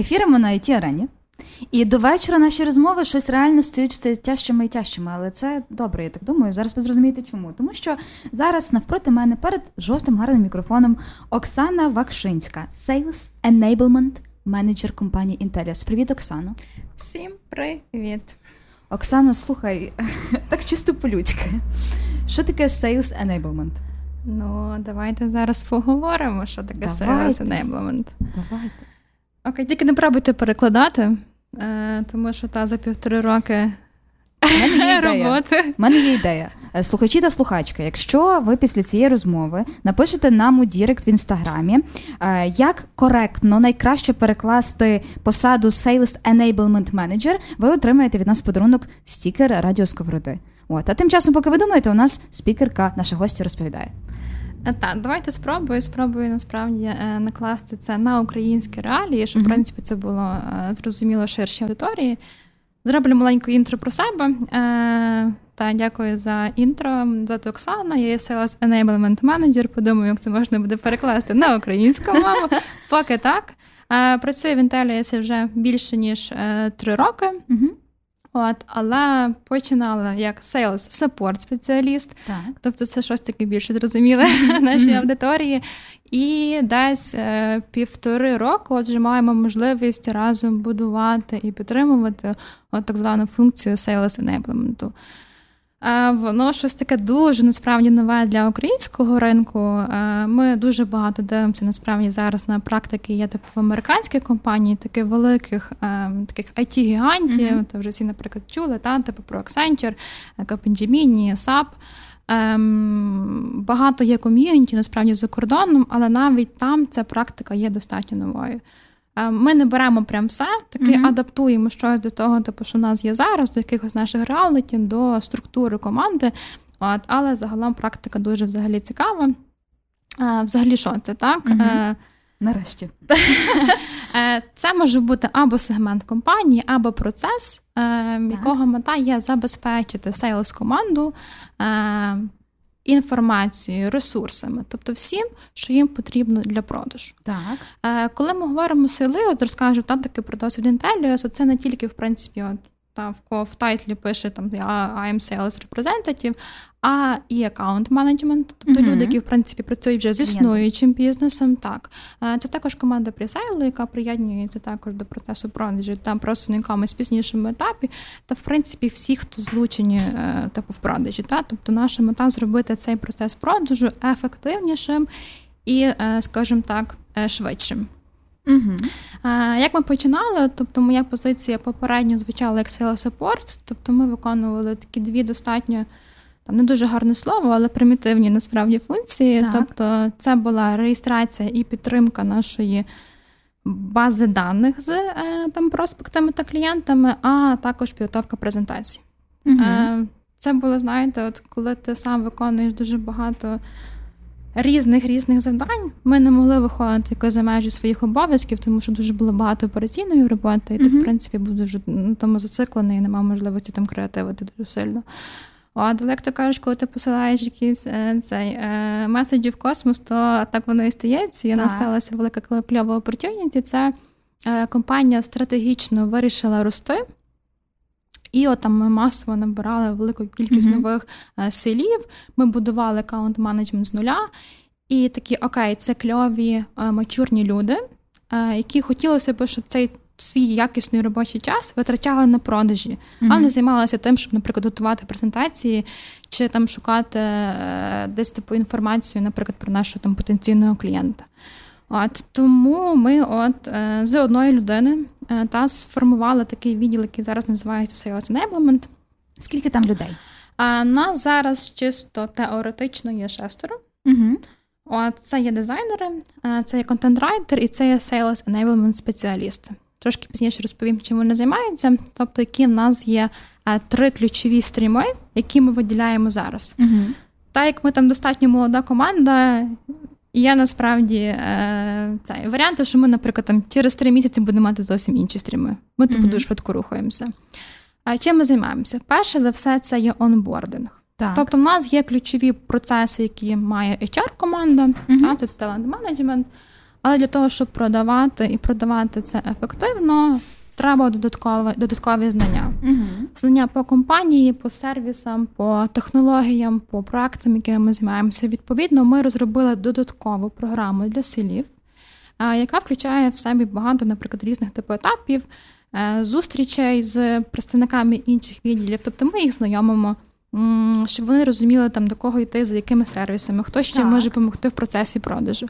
Ефіримо на it арені. І до вечора наші розмови щось реально стають все тяжчими і тяжчими, але це добре, я так думаю. Зараз ви зрозумієте чому. Тому що зараз навпроти мене перед жовтим гарним мікрофоном Оксана Вакшинська, Sales Enablement Manager компанії Intellias. Привіт, Оксано. Всім привіт. Оксано, слухай, так чисто по-людськи. Що таке Sales Enablement? Ну, давайте зараз поговоримо, що таке Sales Enablement. Давайте. Окей, тільки не пробуйте перекладати, е, тому що та за півтори роки роботи. У мене є ідея. Е, слухачі та слухачки, якщо ви після цієї розмови напишете нам у Direct в інстаграмі, е, як коректно найкраще перекласти посаду Sales Enablement Manager, ви отримаєте від нас подарунок стікер Радіо Сковороди. От, а тим часом, поки ви думаєте, у нас спікерка, наша гостя розповідає. Е, так, давайте спробую. Спробую насправді е, накласти це на українські реалії, щоб в принципі це було е, зрозуміло ширшій аудиторії. Зроблю маленьку інтро про себе. Та дякую за інтро. Звати Оксана, я є Sales Enablement Manager. Подумаю, як це можна буде перекласти на українську мову. Поки так. Працюю в Intellias вже більше ніж три роки. От, Але починала як sales support спеціаліст, так. тобто це щось таке більше зрозуміле нашій аудиторії. І десь е, півтори року отже маємо можливість разом будувати і підтримувати от так звану функцію sales enablement. Воно щось таке дуже насправді нове для українського ринку. Ми дуже багато дивимося насправді зараз на практики є типу в американських компаній, таких великих таких it гігантів mm-hmm. Та вже всі, наприклад, чули та типу про Accenture, Capgemini, SAP. Ем, багато є ком'юніті насправді за кордоном, але навіть там ця практика є достатньо новою. Е, ми не беремо прям все, таки mm-hmm. адаптуємо щось до того, типу, що в нас є зараз, до якихось наших реаліті, до структури команди. От, Але загалом практика дуже взагалі цікава. А, е, Взагалі, що це так? Mm-hmm. Нарешті. Це може бути або сегмент компанії, або процес, якого мета є забезпечити sales команду інформацією, ресурсами, тобто всім, що їм потрібно для продажу. Так. Е, коли ми говоримо sales, от розкажу та таки про досвід Intellias, це не тільки в принципі от, та в title і пише там I am sales representative, а і account management, тобто uh-huh. люди, які в принципі працюють вже з існуючим бізнесом. Так е, це також команда presale у, яка приєднується також до процесу продажу там просто на якомусь пізнішому етапі. Та в принципі всі, хто злучені е, типу в продажі. Та тобто наша мета зробити цей процес продажу ефективнішим і, е, скажімо так, швидшим. Угу. Як ми починали, тобто моя позиція попередньо звучала як sales support, тобто ми виконували такі дві достатньо там не дуже гарне слово, але примітивні насправді функції. Так. Тобто, це була реєстрація і підтримка нашої бази даних з е, там проспектами та клієнтами, а також підготовка презентацій. Угу. Це було, знаєте, от коли ти сам виконуєш дуже багато різних різних завдань. Ми не могли виходити якось за межі своїх обов'язків, тому що дуже було багато операційної роботи, і ти, mm-hmm. в принципі, був дуже ну, тому зациклений і не мав можливості там креативити дуже сильно. От, але як то кажуть, коли ти посилаєш якісь е, цей е, меседжі в космос, то так воно і стається. І насталася велика кльова опортюніті. Це е, компанія стратегічно вирішила рости. І от там ми масово набирали велику кількість mm-hmm. нових е, селів. Ми будували аккаунт-менеджмент з нуля. І такі окей, це кльові е, мачурні люди, е, які хотілося б, щоб цей свій якісний робочий час витрачали на продажі, mm-hmm. а не займалися тим, щоб, наприклад, готувати презентації чи там шукати десь типу інформацію, наприклад, про нашого там потенційного клієнта. От Тому ми от е, з одної людини е, та сформували такий відділ, який зараз називається Sales Enablement. Скільки там людей? А нас зараз чисто теоретично є шестеро. Угу. От Це є дизайнери, е, це є контент-райтер і це є Sales Enablement спеціалісти. Трошки пізніше розповім, чим вони займаються. Тобто, які в нас є три ключові стріми, які ми виділяємо зараз. Угу. Так як ми там достатньо молода команда, Є насправді е, цей варіант, що ми, наприклад, там через три місяці будемо мати зовсім інші стріми. Ми типу mm-hmm. дуже швидко рухаємося. А чим ми займаємося? Перше за все, це є онбординг. Так. Тобто, в нас є ключові процеси, які має HR-команда, mm-hmm. це талант-менеджмент. Але для того, щоб продавати і продавати це ефективно, треба додаткові, додаткові знання. Угу. Знання по компанії, по сервісам, по технологіям, по проектам, якими ми займаємося. Відповідно, ми розробили додаткову програму для селів, яка включає в себе багато, наприклад, різних типу етапів, е, зустрічей з представниками інших відділів. Тобто ми їх знайомимо. Щоб вони розуміли, там до кого йти, за якими сервісами, хто ще так. може допомогти в процесі продажу.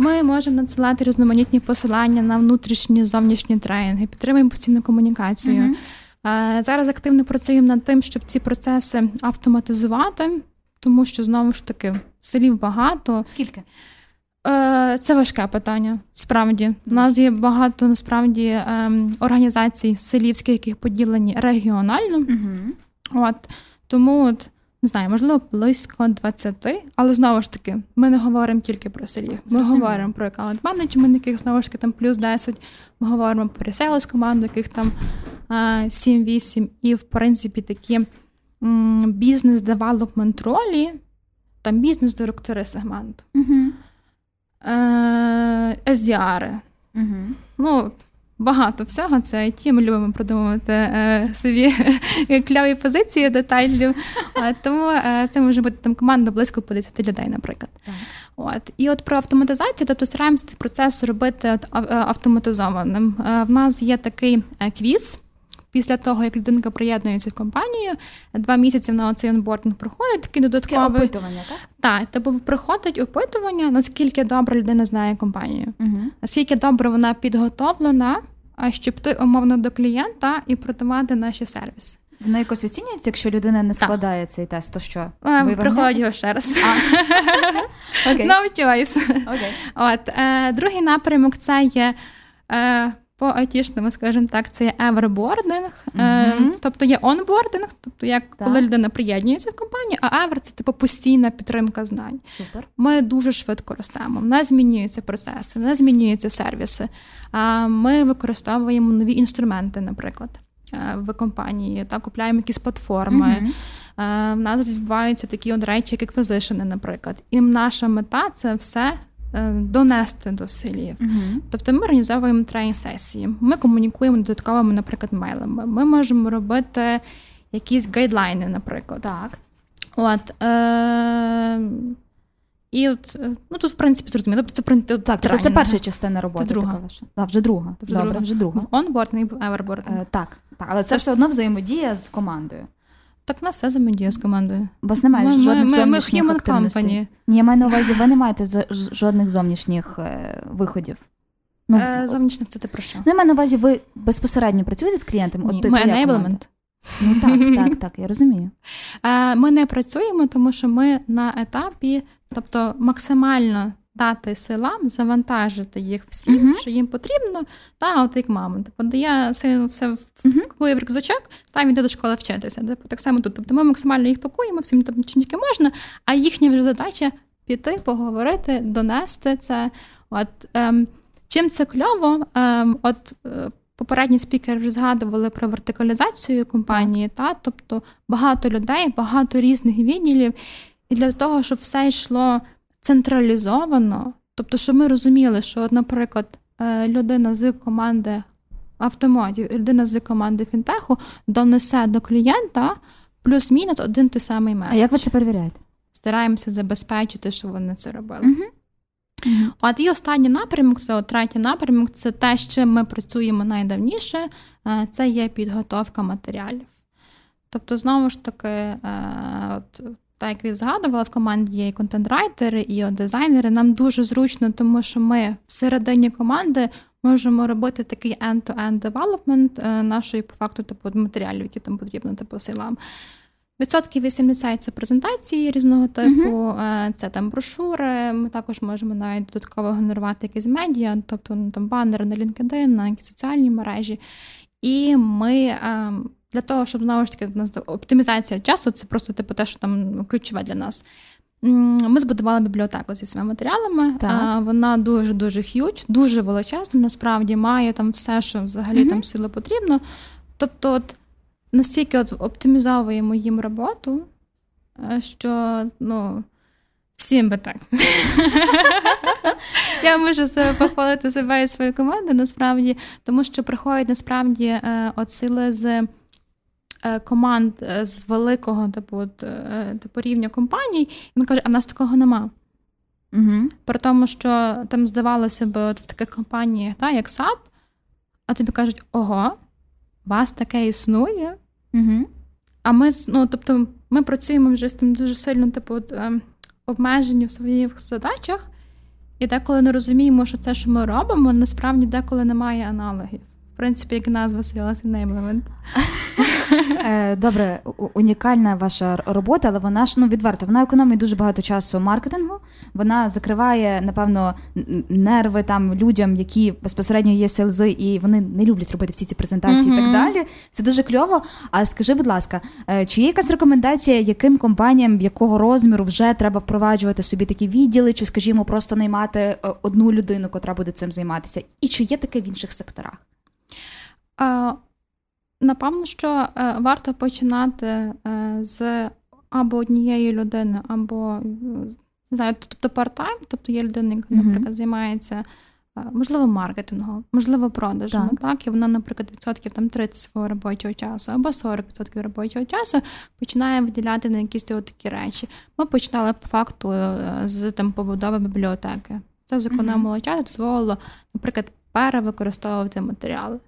Ми можемо надсилати різноманітні посилання на внутрішні зовнішні тренінги, підтримуємо постійну комунікацію. Uh-huh. Зараз активно працюємо над тим, щоб ці процеси автоматизувати, тому що знову ж таки селів багато. Скільки? Е, це важке питання. Справді у нас є багато насправді ем, організацій селівських, яких поділені регіонально. Uh-huh. От тому от не знаю, можливо, близько 20, але знову ж таки, ми не говоримо тільки про селі. Ми Зрозуміло. говоримо про аккаунт менеджмент, яких знову ж таки там плюс 10, Ми говоримо про реселес команду, яких там 7-8, і в принципі такі бізнес-девелопмент ролі, там бізнес-директори сегменту. Угу. SDR. Угу. Ну, багато всього. Це IT, Ми любимо продумувати е, собі кляві позиції детайлів. Тому е, це може бути там команда близько 50 людей, наприклад. Так. От і от про автоматизацію, тобто стараємося цей процес робити автоматизованим. Е, в нас є такий квіз. Після того, як людинка приєднується в компанію, два місяці на цей онбординг проходить такі додаткові Таке опитування, так? Так, тобто приходить опитування, наскільки добре людина знає компанію, угу. наскільки добре вона підготовлена, щоб ти умовно до клієнта і продавати наші сервіси. Вона якось оцінюється, якщо людина не складає цей тест, то що? Ви Приходить його ще раз. Okay. No choice. Okay. От, е, Другий напрямок це є е, по айтішному, скажімо так, це є everboarding, uh-huh. тобто є onboarding, тобто як так. коли людина приєднується в компанію, а ever це типу постійна підтримка знань. Супер. Ми дуже швидко ростемо. В нас змінюються процеси, в нас змінюються сервіси. А ми використовуємо нові інструменти, наприклад. Е, в компанії та купляємо якісь платформи. Uh-huh. В нас відбуваються такі от речі, як acquisition и, наприклад. І наша мета це все Е, донести до селів. Uh-huh. Тобто ми організовуємо тренінг сесії, ми комунікуємо додатковими, наприклад, мейлами. Ми можемо робити якісь гайдлайни, наприклад. Так. От, е- і от, е, ну тут, в принципі, зрозуміло. Тобто це Так, тобто це перша частина роботи. Це друга. Така ваша. Вже друга. Вже Добре, друга. вже друга. В онбординг і евербординг. Е, так, так, але це, це все одно взаємодія з командою. Так нас все взаємодія з командою. У вас немає ми, жодних ми, зовнішніх ми активностей? Company. Ні, я маю на увазі, ви не маєте жодних зовнішніх е, виходів. Ну, е, Зовнішніх це ти про що? Ну, я маю на увазі, ви безпосередньо працюєте з клієнтами? Ні, От, Ми enablement. Ну так, так, так, я розумію. Е, ми не працюємо, тому що ми на етапі, тобто максимально дати силам, завантажити їх всім, uh-huh. що їм потрібно, та от як мама. Типу, дає сину все в uh-huh. в рюкзачок, там йде до школи вчитися. Типу, так само тут. Тобто ми максимально їх пакуємо, всім там чим тільки можна, а їхня вже задача піти, поговорити, донести це. От ем, чим це кльово? Ем, от е, Попередні спікери вже згадували про вертикалізацію компанії, та тобто багато людей, багато різних відділів, і для того, щоб все йшло централізовано, тобто, щоб ми розуміли, що, наприклад, е, людина з команди автоматів, людина з команди фінтеху донесе до клієнта плюс-мінус один той самий меседж. А як ви це перевіряєте? Стараємося забезпечити, що вони це робили. Угу. Угу. От і останній напрямок, це от третій напрямок, це те, з чим ми працюємо найдавніше, е, це є підготовка матеріалів. Тобто, знову ж таки, е, от так як ви згадувала, в команді є і контент-райтери, і дизайнери. Нам дуже зручно, тому що ми всередині команди можемо робити такий end-to-end девелопмент нашої по факту типу матеріалів, які там потрібно типу силам. Відсотки 80 це презентації різного типу, uh-huh. це там брошури. Ми також можемо навіть додатково генерувати якісь медіа, тобто ну, там банери на LinkedIn, на якісь соціальні мережі. І ми ем, для того, щоб знову ж таки оптимізація часу, це просто типу те, що там ключове для нас. Ми збудували бібліотеку зі своїми матеріалами. Так. Вона дуже дуже х'юч, дуже величезна. Насправді має там все, що взагалі mm там сили потрібно. Тобто, от настільки от оптимізовуємо їм роботу, е, що ну, Всім би так. Я можу себе похвалити себе і свою команду насправді, тому що приходять насправді е, от сили з команд е, з великого типу, от, типу рівня компаній, він каже, а в нас такого нема. Угу. При тому, що там здавалося б, от в таких компаніях, та, як SAP, а тобі кажуть, ого, у вас таке існує. Угу. А ми ну, тобто, ми працюємо вже з тим дуже сильно, типу, от, обмежені в своїх задачах, і деколи не розуміємо, що це, що ми робимо, насправді деколи немає аналогів принципі, як назва Sales Enablement. Е, добре, унікальна ваша робота, але вона ж ну відверто, вона економить дуже багато часу маркетингу. Вона закриває, напевно, нерви там людям, які безпосередньо є селзи, і вони не люблять робити всі ці презентації mm-hmm. і так далі. Це дуже кльово. А скажи, будь ласка, е, чи є якась рекомендація, яким компаніям якого розміру вже треба впроваджувати собі такі відділи, чи, скажімо, просто наймати е, одну людину, котра буде цим займатися? І чи є таке в інших секторах? Напевно, що е, варто починати е, з або однієї людини, або не знаю, тобто part-time, тобто є людина, яка, наприклад, займається. Е, можливо, маркетингом, можливо, продажем, так. так, і вона, наприклад, відсотків там 30 свого робочого часу або 40% робочого часу починає виділяти на якісь такі речі. Ми починали по факту з там побудови бібліотеки. Це зекономило mm-hmm. час, дозволило, наприклад, перевикористовувати матеріали.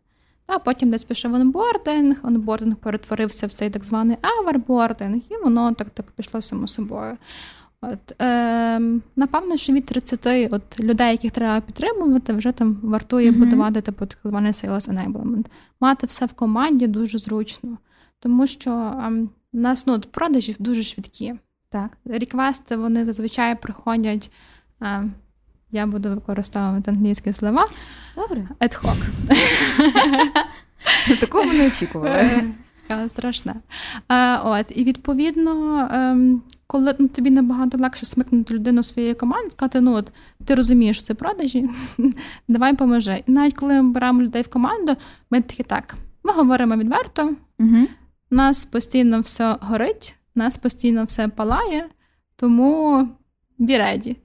А потім десь пішов онбординг, онбординг перетворився в цей так званий авербординг, і воно так так пішло само собою. От, е, Напевно, що від 30 от, людей, яких треба підтримувати, вже там вартує mm-hmm. будувати типу, так званий sales enablement. Мати все в команді дуже зручно, тому що е, у нас ну, продажі дуже швидкі. Так. Реквести вони зазвичай приходять. Е, я буду використовувати англійські слова. Добре. Ad hoc. Такого не очікувала. Страшна. От, І відповідно, ем, коли ну, тобі набагато легше смикнути людину своєї команди, сказати, ну от ти розумієш це продажі, давай поможи. І навіть коли ми беремо людей в команду, ми такі так, ми говоримо відверто, угу. нас постійно все горить, нас постійно все палає, тому be ready.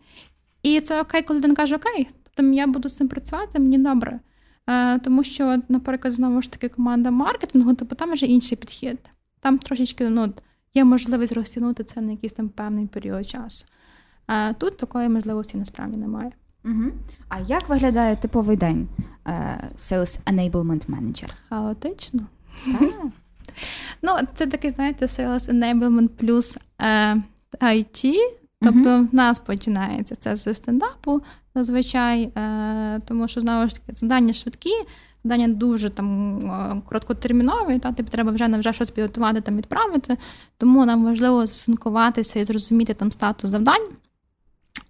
І це окей, коли людина каже, окей, тобто я буду з цим працювати, мені добре. Е, Тому що, наприклад, знову ж таки, команда маркетингу, тобто там вже інший підхід. Там трошечки ну, є можливість розтягнути це на якийсь там певний період часу. Е, Тут такої можливості насправді немає. Угу. А як виглядає типовий день е, Sales Enablement Manager? Хаотично. Ну, це такий, знаєте, Sales Enablement плюс IT. Тобто в нас починається це з стендапу зазвичай, е, тому що знову ж таки завдання швидкі, завдання дуже там короткотермінові, та тобі треба вже вже щось підготувати там відправити. Тому нам важливо засинкуватися і зрозуміти там статус завдань.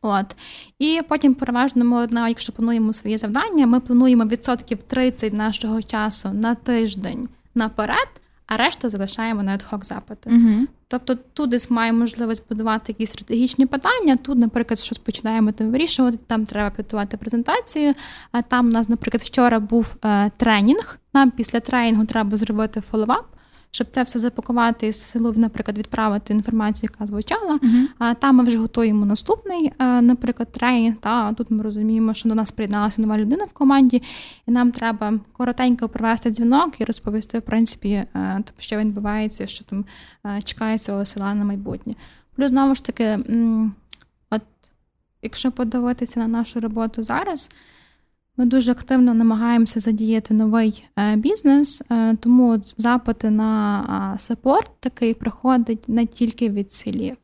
От. І потім, переважно, ми, навіть якщо плануємо свої завдання, ми плануємо відсотків 30 нашого часу на тиждень наперед а решта залишаємо на ad-hoc запити. uh Тобто тут десь маємо можливість будувати якісь стратегічні питання. Тут, наприклад, щось починаємо там вирішувати, там треба підготувати презентацію. А там у нас, наприклад, вчора був е, тренінг. Нам після тренінгу треба зробити фолловап щоб це все запакувати з силу, наприклад, відправити інформацію, яка звучала. Uh-huh. А там ми вже готуємо наступний, е, наприклад, тренінг. Та тут ми розуміємо, що до нас приєдналася нова людина в команді, і нам треба коротенько провести дзвінок і розповісти, в принципі, е, що відбувається, що там е, чекає цього села на майбутнє. Плюс знову ж таки, от якщо подивитися на нашу роботу зараз. Ми дуже активно намагаємося задіяти новий е, бізнес, е, тому запити на саппорт такий приходить не тільки від селів.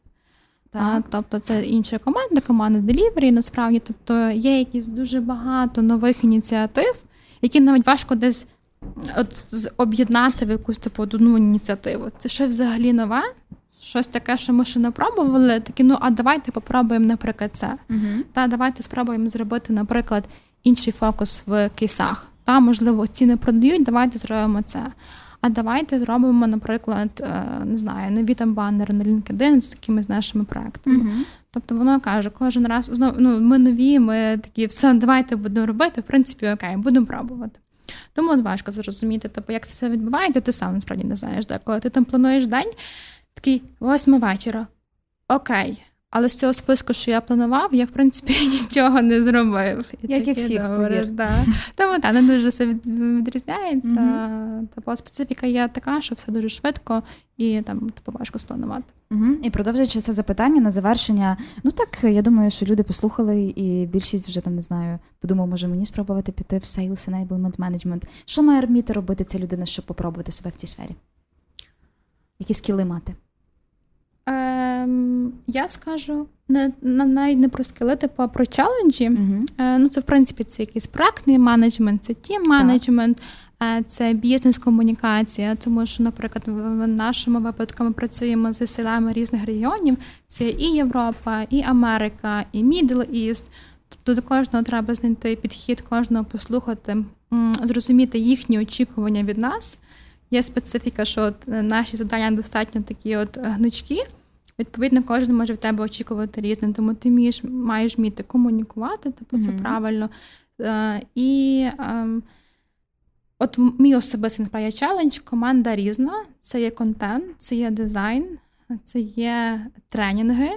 Так. Тобто це інша команда, команда Delivery, насправді. Тобто є якісь дуже багато нових ініціатив, які навіть важко десь от, об'єднати в якусь типу одну ініціативу. Це ще взагалі нове, щось таке, що ми ще не пробували. Такі, ну а давайте попробуємо, наприклад, це. Угу. Та давайте спробуємо зробити, наприклад інший фокус в кейсах. Та, можливо, ціни продають, давайте зробимо це. А давайте зробимо, наприклад, е, не знаю, нові там банери на LinkedIn з такими з нашими проектами. Uh-huh. Тобто воно каже, кожен раз знову ну, ми нові, ми такі, все, давайте будемо робити. В принципі, окей, будемо пробувати. Тому важко зрозуміти, тобто, як це все відбувається, ти сам насправді не знаєш. Де. Коли ти там плануєш день, такий восьма вечора. Окей, Але з цього списку, що я планував, я в принципі нічого не зробив. І Як і всіх, повір. Да. Тому так, не дуже все відрізняється. Mm-hmm. Тобто специфіка є така, що все дуже швидко і там типу, важко спланувати. Угу. І продовжуючи це запитання на завершення. Ну так я думаю, що люди послухали, і більшість вже там не знаю, подумав, може мені спробувати піти в Sales Enablement Management. Що має вміти робити ця людина, щоб попробувати себе в цій сфері? Які скіли мати? Ем, Я скажу не навіть не про скіли, типу, а про челенджі. Uh-huh. Е, ну, Це, в принципі, це якийсь проектний менеджмент, це тім менеджмент, е, це бізнес-комунікація. Тому що, наприклад, в нашому випадку ми працюємо з селами різних регіонів: це і Європа, і Америка, і Middle East. Тобто до кожного треба знайти підхід, кожного послухати, зрозуміти їхні очікування від нас. Є специфіка, що от е, наші завдання достатньо такі от гнучкі. Відповідно, кожен може в тебе очікувати різне, тому ти мієш, маєш вміти комунікувати, типу це mm-hmm. правильно. Е, І е, от мій особистий насправді челендж, команда різна. Це є контент, це є дизайн, це є тренінги,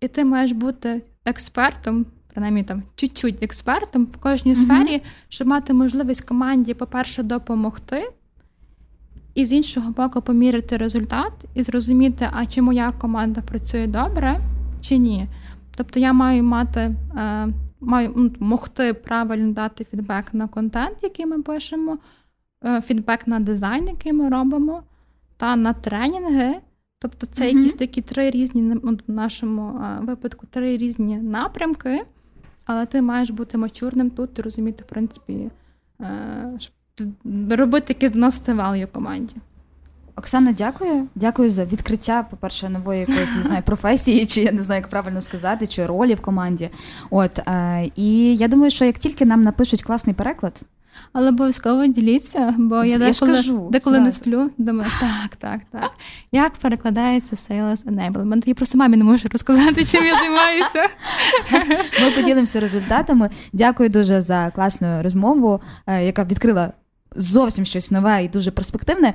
і ти маєш бути експертом, принаймні там чуть-чуть експертом в кожній mm-hmm. сфері, щоб мати можливість команді, по-перше, допомогти і з іншого боку поміряти результат і зрозуміти, а чи моя команда працює добре чи ні. Тобто я маю мати, е, маю ну, могти правильно дати фідбек на контент, який ми пишемо, е, фідбек на дизайн, який ми робимо, та на тренінги. Тобто це mm-hmm. якісь такі три різні в нашому е, випадку три різні напрямки, але ти маєш бути мачурним тут і розуміти, в принципі, робити якийсь зносити валію команді. Оксана, дякую. Дякую за відкриття, по-перше, нової якоїсь не знаю, професії, чи я не знаю, як правильно сказати, чи ролі в команді. От е, і я думаю, що як тільки нам напишуть класний переклад. Але обов'язково діліться, бо я, я деколи, кажу, деколи не сплю, думаю, так, так, так. Як перекладається Sales Enablement? Я просто мамі не можу розказати, чим я займаюся. Ми поділимося результатами. Дякую дуже за класну розмову, е, яка відкрила зовсім щось нове і дуже перспективне.